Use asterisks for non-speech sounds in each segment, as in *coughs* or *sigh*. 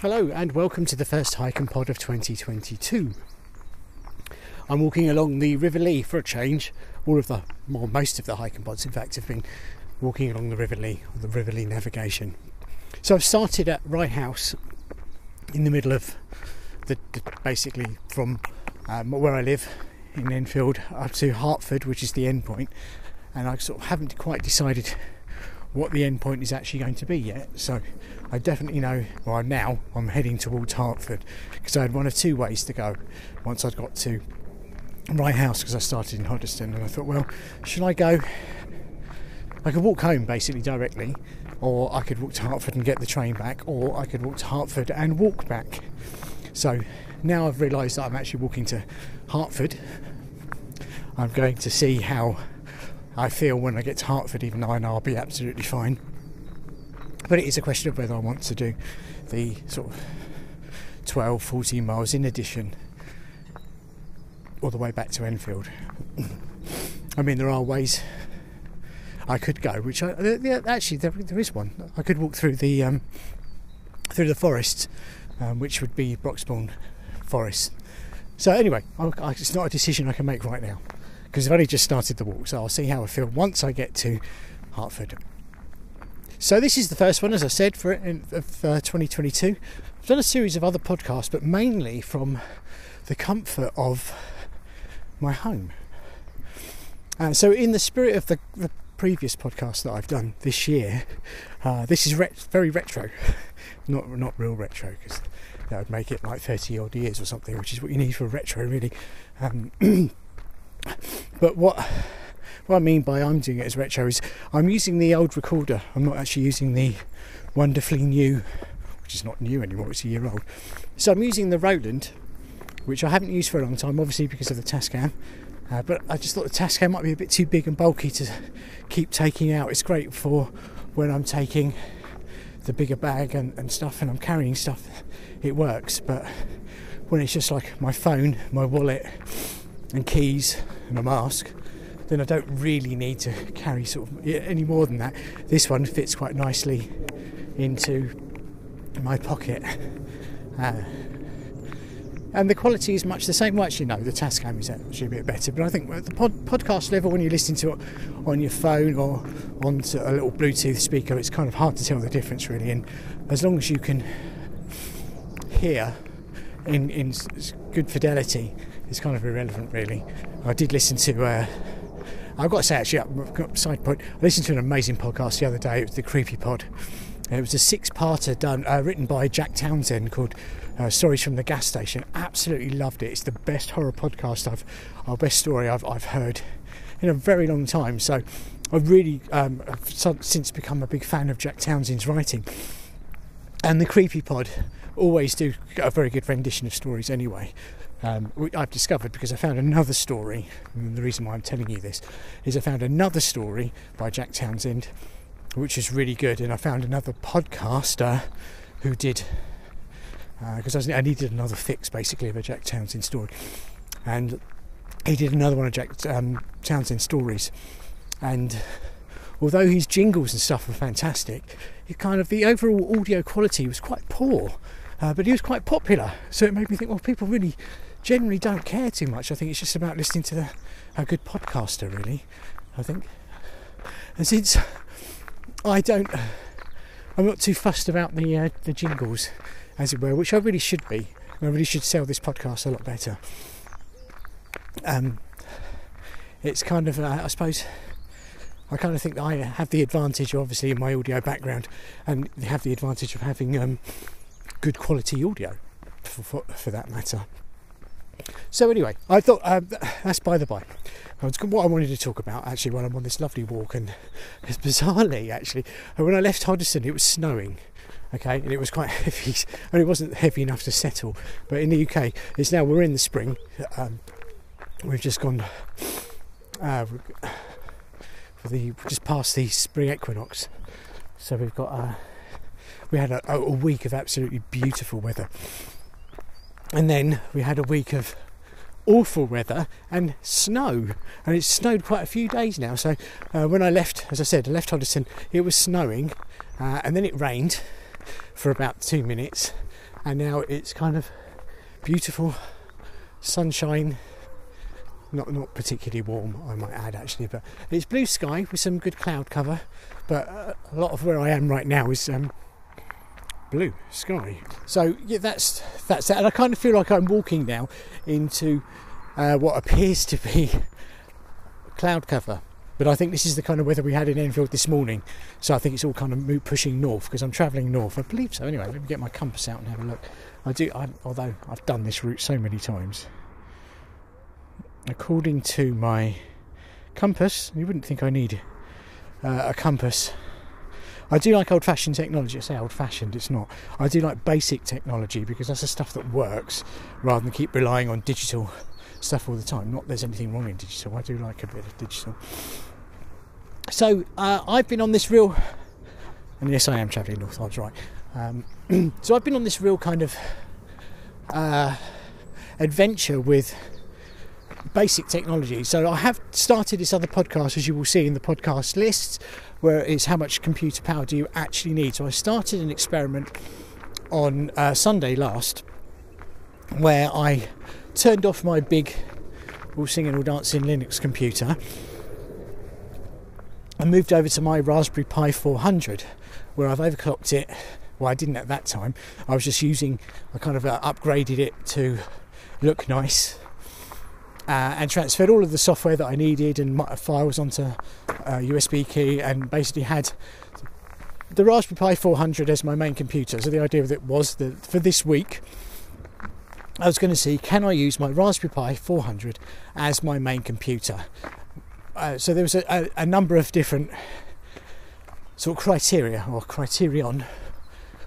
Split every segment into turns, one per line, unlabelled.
Hello and welcome to the first hike and pod of 2022. I'm walking along the River Lee for a change. All of the, well, most of the hike and pods, in fact, have been walking along the River Lee or the River Lee navigation. So I've started at Rye House in the middle of the, the basically from um, where I live in Enfield up to Hertford, which is the end point, and I sort of haven't quite decided what the end point is actually going to be yet. So I definitely know, well, now I'm heading towards Hertford because I had one of two ways to go once I'd got to Rye House because I started in Hoddesdon and I thought, well, should I go? I could walk home basically directly, or I could walk to Hertford and get the train back, or I could walk to Hertford and walk back. So now I've realised that I'm actually walking to Hertford. I'm going to see how I feel when I get to Hertford, even though I know I'll be absolutely fine. But it is a question of whether I want to do the sort of 12, 14 miles in addition all the way back to Enfield. *clears throat* I mean, there are ways I could go, which I, yeah, actually there, there is one. I could walk through the um, through the forest, um, which would be Broxbourne Forest. So anyway, I, I, it's not a decision I can make right now because I've only just started the walk, so I'll see how I feel once I get to Hertford. So this is the first one, as I said, for of uh, 2022. I've done a series of other podcasts, but mainly from the comfort of my home. Uh, so, in the spirit of the, the, previous podcast that I've done this year, uh, this is ret- very retro, *laughs* not not real retro because that would make it like 30 odd years or something, which is what you need for retro, really. Um, *clears throat* but what what I mean by I'm doing it as retro is I'm using the old recorder. I'm not actually using the wonderfully new, which is not new anymore. It's a year old. So I'm using the Roland, which I haven't used for a long time, obviously because of the Tascam. Uh, but I just thought the Tascam might be a bit too big and bulky to keep taking out. It's great for when I'm taking the bigger bag and, and stuff and I'm carrying stuff, it works. But when it's just like my phone, my wallet, and keys and a mask, then I don't really need to carry sort of any more than that. This one fits quite nicely into my pocket. Uh, and the quality is much the same. Well, actually, no, the Tascam is actually a bit better. But I think at the pod, podcast level, when you listen to it on your phone or onto a little Bluetooth speaker, it's kind of hard to tell the difference really. And as long as you can hear in in good fidelity, it's kind of irrelevant really. I did listen to. Uh, I've got to say, actually, side point. I listened to an amazing podcast the other day. It was the Creepy Pod. It was a six-parter done, uh, written by Jack Townsend, called uh, Stories from the Gas Station. Absolutely loved it. It's the best horror podcast I've, our best story I've, I've heard in a very long time. So I've really um, I've since become a big fan of Jack Townsend's writing. And the Creepy Pod always do a very good rendition of stories anyway. Um, I've discovered because I found another story. the reason why I'm telling you this is I found another story by Jack Townsend, which is really good, and I found another podcaster who did because uh, I needed another fix basically of a Jack Townsend story, and he did another one of Jack um, Townsend stories, and although his jingles and stuff were fantastic, it kind of the overall audio quality was quite poor, uh, but he was quite popular, so it made me think, well, people really generally don't care too much. I think it's just about listening to the, a good podcaster, really. I think, and since I don't, I'm not too fussed about the uh, the jingles as it were, which I really should be. I really should sell this podcast a lot better. Um, it's kind of, uh, I suppose, I kind of think I have the advantage, obviously, in my audio background, and have the advantage of having um, good quality audio, for, for, for, that matter. So anyway, I thought uh, that's by the by. What I wanted to talk about actually while I'm on this lovely walk, and *laughs* it's bizarrely actually, when I left Hoddesdon, it was snowing okay, and it was quite *laughs* heavy, and it wasn't heavy enough to settle. But in the UK, it's now we're in the spring. Um, we've just gone uh, for the just past the spring equinox, so we've got uh, we had a, a week of absolutely beautiful weather, and then we had a week of awful weather and snow and it's snowed quite a few days now so uh, when I left as I said I left Hoddesdon it was snowing uh, and then it rained for about two minutes, and now it's kind of beautiful sunshine. Not not particularly warm, I might add actually, but it's blue sky with some good cloud cover. But uh, a lot of where I am right now is um, blue sky. So yeah, that's that's that. And I kind of feel like I'm walking now into uh, what appears to be *laughs* cloud cover. But I think this is the kind of weather we had in Enfield this morning. So I think it's all kind of pushing north because I'm travelling north. I believe so. Anyway, let me get my compass out and have a look. I do, I, although I've done this route so many times. According to my compass, you wouldn't think I need uh, a compass. I do like old fashioned technology. I say old fashioned, it's not. I do like basic technology because that's the stuff that works rather than keep relying on digital stuff all the time. Not there's anything wrong in digital, I do like a bit of digital. So uh, I've been on this real, and yes, I am travelling north. I was right. Um, *clears throat* so I've been on this real kind of uh, adventure with basic technology. So I have started this other podcast, as you will see in the podcast list, where it's how much computer power do you actually need. So I started an experiment on uh, Sunday last, where I turned off my big all singing all dancing Linux computer I moved over to my Raspberry Pi 400 where I've overclocked it. Well, I didn't at that time. I was just using, I kind of uh, upgraded it to look nice uh, and transferred all of the software that I needed and my files onto a USB key and basically had the Raspberry Pi 400 as my main computer. So the idea of it was that for this week, I was going to see can I use my Raspberry Pi 400 as my main computer uh, so there was a, a, a, number of different sort of criteria or criterion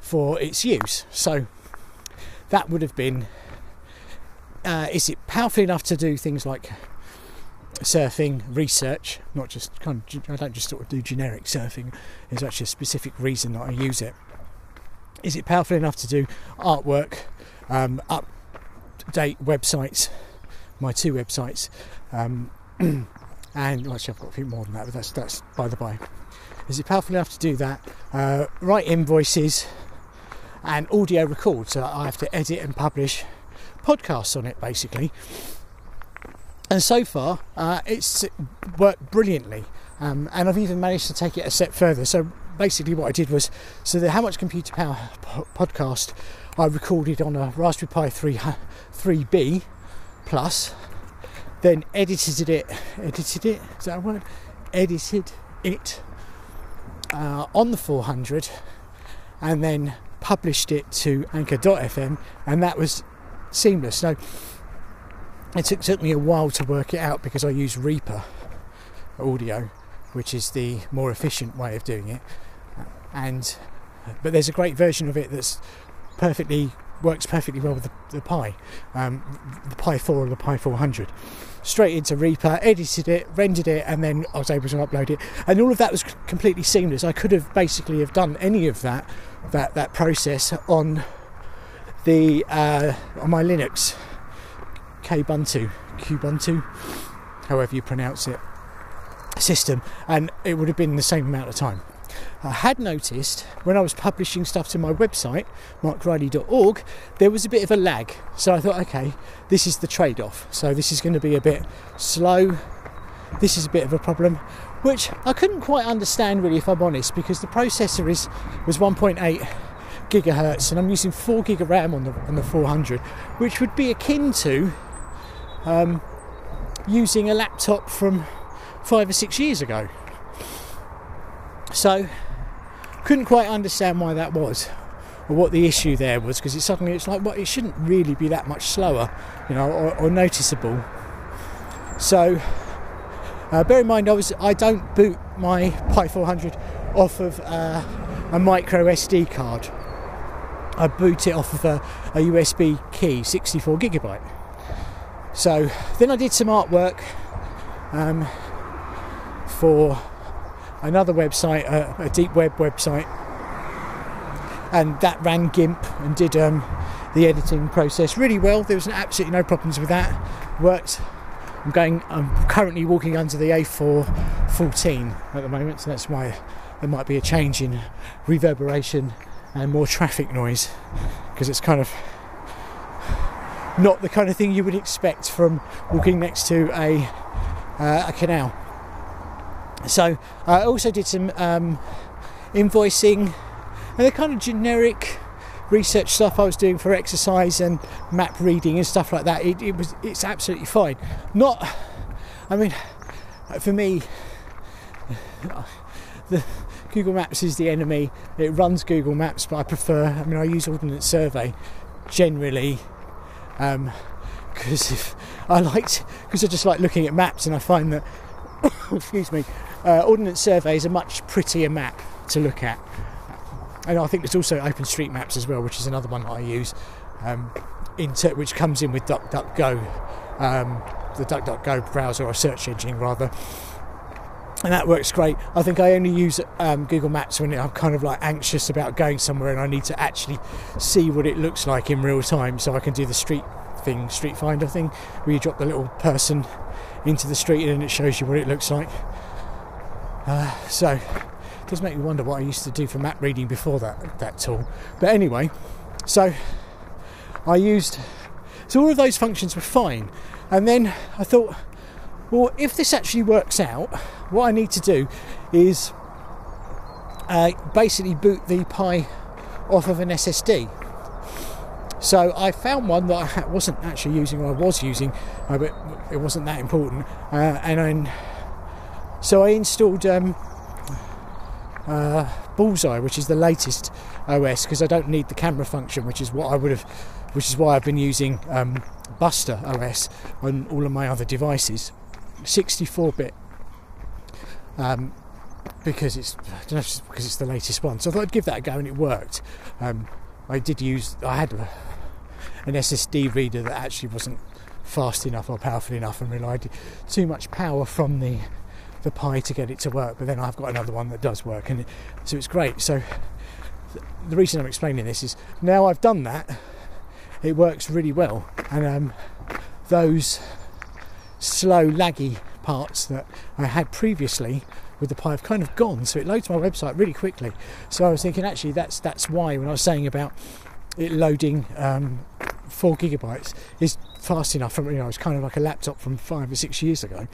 for its use. So that would have been uh, is it powerful enough to do things like surfing research, not just kind of, I don't just sort of do generic surfing, there's actually a specific reason that I use it. Is it powerful enough to do artwork, um, up to date websites, my two websites, um, *clears throat* and well, actually I've got a few more than that, but that's that's by the by. Is it powerful enough to do that? Uh, write invoices and audio record, so I have to edit and publish podcasts on it basically. And so far, uh, it's worked brilliantly, um, and I've even managed to take it a step further. So basically, what I did was, so the How Much Computer Power podcast I recorded on a Raspberry Pi 3 3B Plus then edited it, edited it, is that a word? Edited it uh, on the 400 and then published it to Anchor.fm, and that was seamless. Now, it took, took me a while to work it out because I use Reaper audio, which is the more efficient way of doing it. And but there's a great version of it that's perfectly works perfectly well with the, the Pi, um, the Pi 4 or the Pi 400. Straight into Reaper, edited it, rendered it, and then I was able to upload it. And all of that was completely seamless. I could have basically have done any of that that that process on the uh, on my Linux Kubuntu, Kubuntu, however you pronounce it, system, and it would have been the same amount of time. I had noticed when I was publishing stuff to my website, markriley.org, there was a bit of a lag. So I thought, okay, this is the trade off. So this is going to be a bit slow. This is a bit of a problem, which I couldn't quite understand really, if I'm honest, because the processor is was 1.8 gigahertz and I'm using 4 gig of RAM on the, on the 400, which would be akin to um, using a laptop from five or six years ago. So couldn't quite understand why that was or what the issue there was because it suddenly it's like well it shouldn't really be that much slower you know or, or noticeable so uh, bear in mind I was I don't boot my Pi 400 off of uh, a micro SD card I boot it off of a, a USB key 64 gigabyte so then I did some artwork um, for another website, a, a deep web website, and that ran GIMP and did um, the editing process really well. There was absolutely no problems with that. Worked. I'm going. I'm currently walking under the A4 14 at the moment, so that's why there might be a change in reverberation and more traffic noise because it's kind of not the kind of thing you would expect from walking next to a uh, a canal. So I also did some um, invoicing and the kind of generic research stuff I was doing for exercise and map reading and stuff like that. It, it was it's absolutely fine. Not, I mean, for me, the Google Maps is the enemy. It runs Google Maps, but I prefer. I mean, I use Ordnance Survey generally because um, if I liked because I just like looking at maps and I find that *coughs* excuse me, uh, Ordnance Survey is a much prettier map to look at. And I think there's also OpenStreetMaps as well, which is another one that I use, um, which comes in with DuckDuckGo, um, the DuckDuckGo browser or search engine rather. And that works great. I think I only use um, Google Maps when I'm kind of like anxious about going somewhere and I need to actually see what it looks like in real time so I can do the street thing, Street Finder thing, where you drop the little person into the street and it shows you what it looks like. Uh, so it does make me wonder what I used to do for map reading before that that tool. But anyway, so I used so all of those functions were fine, and then I thought, well, if this actually works out, what I need to do is uh, basically boot the Pi off of an SSD. So I found one that I wasn't actually using, or I was using, uh, but it wasn't that important, uh, and then so I installed um, uh, Bullseye, which is the latest OS, because I don't need the camera function, which is what I would have, which is why I've been using um, Buster OS on all of my other devices, 64-bit, um, because it's know, because it's the latest one. So I thought I'd give that a go, and it worked. Um, I did use, I had an SSD reader that actually wasn't fast enough or powerful enough, and relied too much power from the the Pi to get it to work, but then I've got another one that does work, and it, so it's great. So the reason I'm explaining this is now I've done that, it works really well, and um, those slow, laggy parts that I had previously with the Pi have kind of gone. So it loads my website really quickly. So I was thinking actually that's that's why when I was saying about it loading um, four gigabytes is fast enough. From you know, it's kind of like a laptop from five or six years ago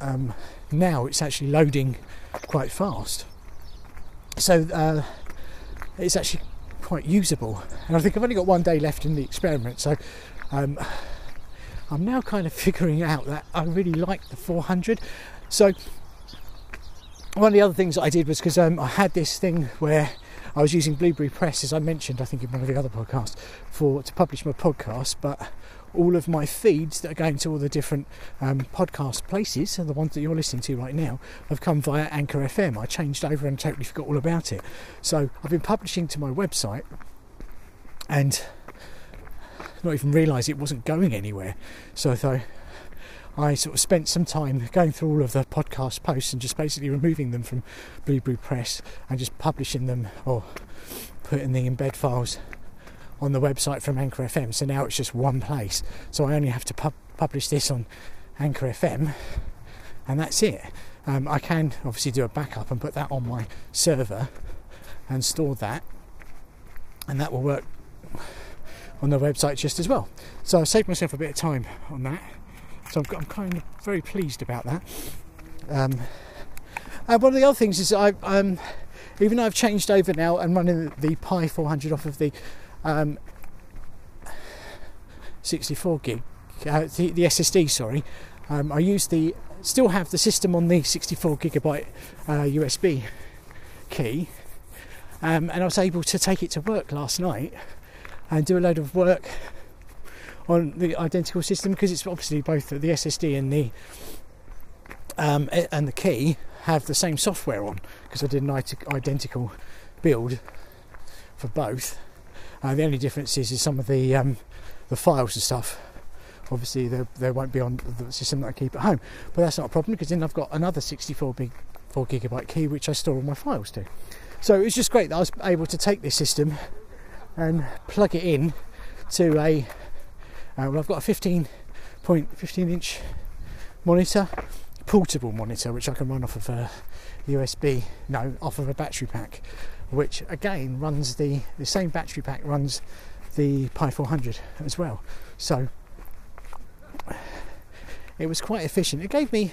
um, now it's actually loading quite fast. So uh, it's actually quite usable. And I think I've only got one day left in the experiment, so um, I'm now kind of *laughs* figuring out that I really like the 400. So one of the other things I did was because um, I had this thing where I was using Blueberry Press, as I mentioned, I think in one of the other podcasts, for to publish my podcast, but all of my feeds that are going to all the different um, podcast places, and the ones that you're listening to right now, have come via Anchor FM. I changed over and totally forgot all about it. So I've been publishing to my website and not even realise it wasn't going anywhere. So I sort of spent some time going through all of the podcast posts and just basically removing them from Blueberry Press and just publishing them or putting the embed files on the website from Anchor FM. So now it's just one place. So I only have to pub- publish this on Anchor FM, and that's it. Um, I can obviously do a backup and put that on my server and store that, and that will work on the website just as well. So I've saved myself a bit of time on that. So I'm, I'm kind of very pleased about that. Um, and one of the other things is I, um, even though I've changed over now and running the, the Pi 400 off of the um, 64 gig, uh, the, the, SSD, sorry. Um, I use the, still have the system on the 64 gigabyte uh, USB key, um, and I was able to take it to work last night and do a load of work on the identical system because it's obviously both the SSD and the um, and the key have the same software on because I did an identical build for both uh, the only difference is, is some of the um, the files and stuff. Obviously, they, they won't be on the system that I keep at home, but that's not a problem because then I've got another 64 big 4 gigabyte key which I store all my files to. So it was just great that I was able to take this system and plug it in to a. Uh, well, I've got a 15 point 15 inch monitor, portable monitor, which I can run off of a USB, no, off of a battery pack. which again runs the the same battery pack runs the Pi 400 as well. So it was quite efficient. It gave me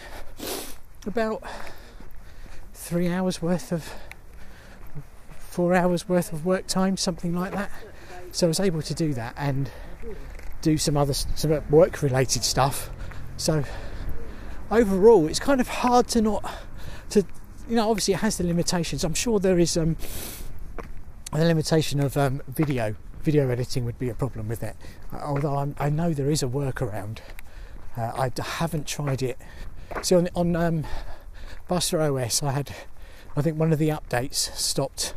about three hours worth of four hours worth of work time, something like that. So I was able to do that and do some other some work related stuff. So overall, it's kind of hard to not to you know obviously it has the limitations. I'm sure there is um, the limitation of um, video. Video editing would be a problem with it. Although I'm, i know there is a workaround. Uh, I haven't tried it. So on, on um, Buster OS, I had I think one of the updates stopped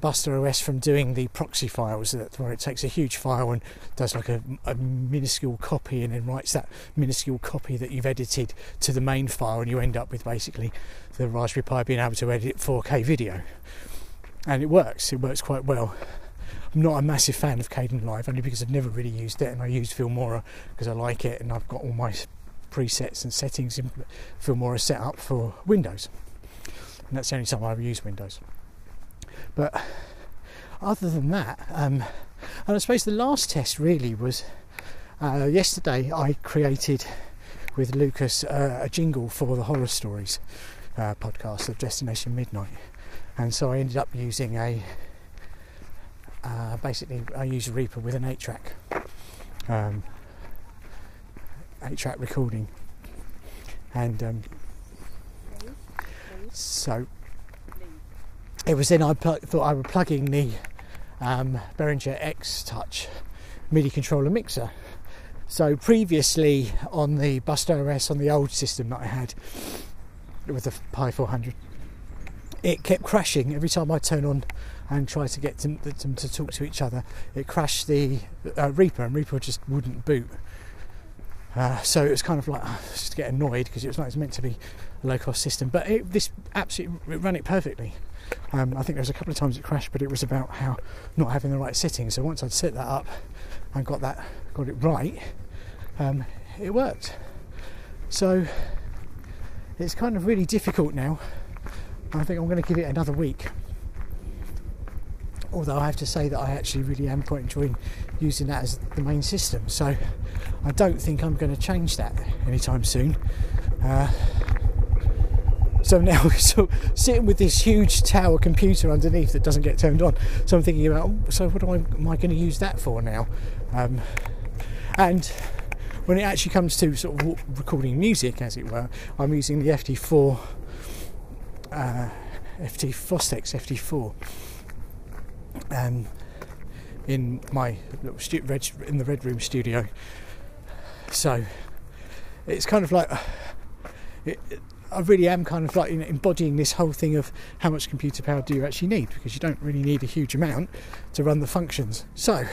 Buster OS from doing the proxy files that where it takes a huge file and does like a, a, minuscule copy and then writes that minuscule copy that you've edited to the main file and you end up with basically the Raspberry Pi being able to edit 4K video. And it works, it works quite well. I'm not a massive fan of Kdenlive only because I've never really used it and I use Filmora because I like it and I've got all my presets and settings in Filmora set up for Windows. And that's the only time I use Windows. But other than that, um, and I suppose the last test really was uh, yesterday. I created with Lucas uh, a jingle for the horror stories uh, podcast of Destination Midnight, and so I ended up using a uh, basically I used Reaper with an eight track. Um, eight track recording and um, so it was then I pl- thought I was plugging the um, Behringer X Touch MIDI controller mixer. So previously on the Buster OS on the old system that I had with the Pi 400, it kept crashing every time I turn on and try to get them, them to talk to each other. It crashed the uh, Reaper and Reaper just wouldn't boot. Uh, so it was kind of like *sighs* just get annoyed because it was like it's meant to be a low cost system, but it, this absolutely it ran it perfectly. Um, I think there was a couple of times it crashed, but it was about how not having the right setting. So once I'd set that up and got that got it right, um, it worked. So it's kind of really difficult now. I think I'm going to give it another week. Although I have to say that I actually really am quite enjoying using that as the main system. So I don't think I'm going to change that anytime soon. Uh, so now, *laughs* so sitting with this huge tower computer underneath that doesn't get turned on. So I'm thinking about, oh, so what I, am I going to use that for now? Um, and when it actually comes to sort of recording music, as it were, I'm using the FT4, uh, FT Fostex FT4, um, in my little stu- in the Red Room studio. So it's kind of like. It, I really am kind of like embodying this whole thing of how much computer power do you actually need because you don't really need a huge amount to run the functions. So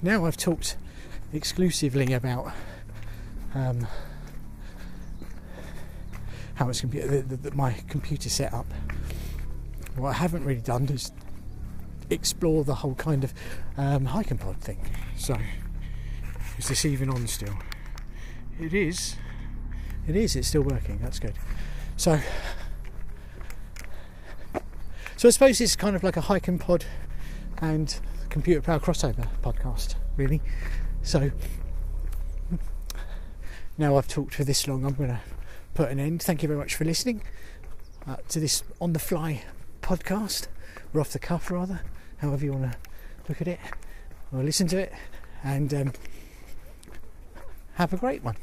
now I've talked exclusively about um, how much computer the, the, the, my computer setup. What I haven't really done is explore the whole kind of um, pod thing. So is this even on still? It is. It is. It's still working. That's good. So, so I suppose it's kind of like a hiking pod and computer power crossover podcast, really. So now I've talked for this long, I'm going to put an end. Thank you very much for listening uh, to this on the fly podcast, or off the cuff rather, however you want to look at it or listen to it, and um, have a great one.